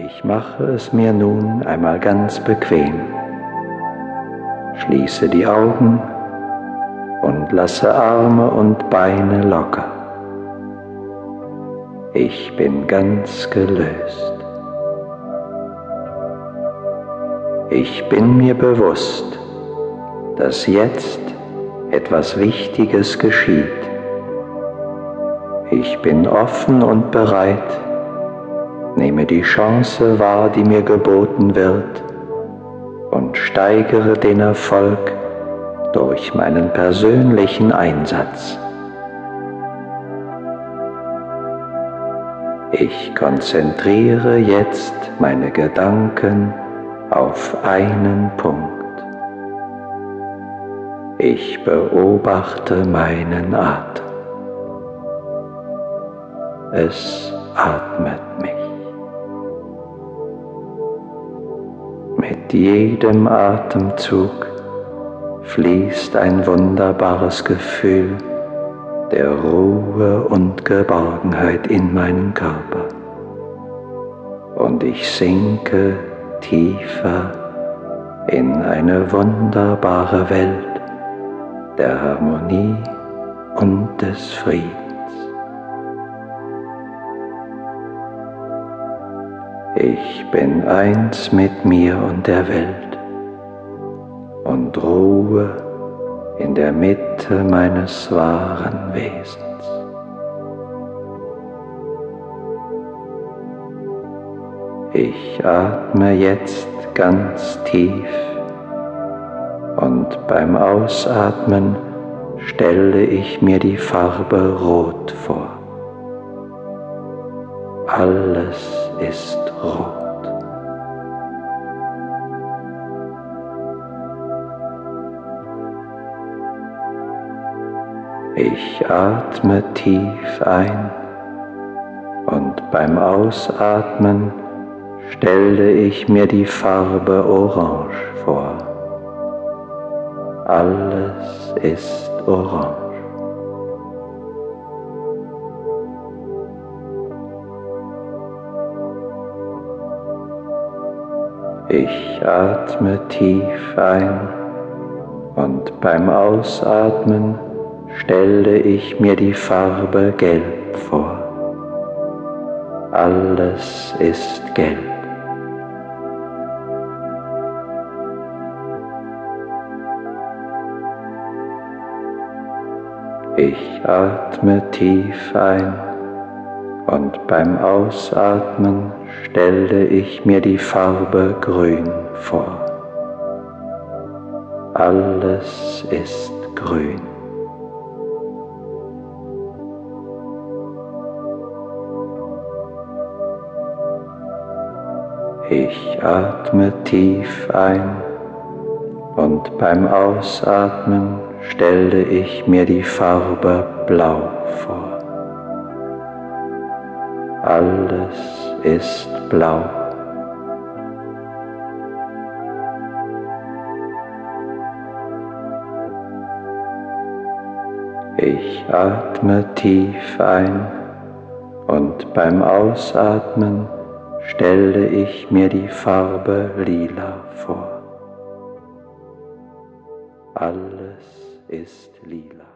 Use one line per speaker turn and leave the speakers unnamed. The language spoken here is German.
Ich mache es mir nun einmal ganz bequem. Schließe die Augen und lasse Arme und Beine locker. Ich bin ganz gelöst. Ich bin mir bewusst, dass jetzt etwas Wichtiges geschieht. Ich bin offen und bereit, nehme die Chance wahr, die mir geboten wird und steigere den Erfolg durch meinen persönlichen Einsatz. Ich konzentriere jetzt meine Gedanken auf einen Punkt. Ich beobachte meinen Atem. Es atmet mich. Mit jedem Atemzug fließt ein wunderbares Gefühl der Ruhe und Geborgenheit in meinen Körper. Und ich sinke tiefer in eine wunderbare Welt der Harmonie und des Friedens. Ich bin eins mit mir und der Welt und ruhe in der Mitte meines wahren Wesens. Ich atme jetzt ganz tief und beim Ausatmen stelle ich mir die Farbe Rot vor. Alles ist rot. Ich atme tief ein und beim Ausatmen stelle ich mir die Farbe Orange vor. Alles ist orange. Ich atme tief ein und beim Ausatmen stelle ich mir die Farbe Gelb vor. Alles ist gelb. Ich atme tief ein und beim Ausatmen stelle ich mir die Farbe Grün vor. Alles ist grün. Ich atme tief ein und beim Ausatmen stelle ich mir die Farbe Blau vor. Alles ist blau. Ich atme tief ein und beim Ausatmen stelle ich mir die Farbe lila vor. Alles ist lila.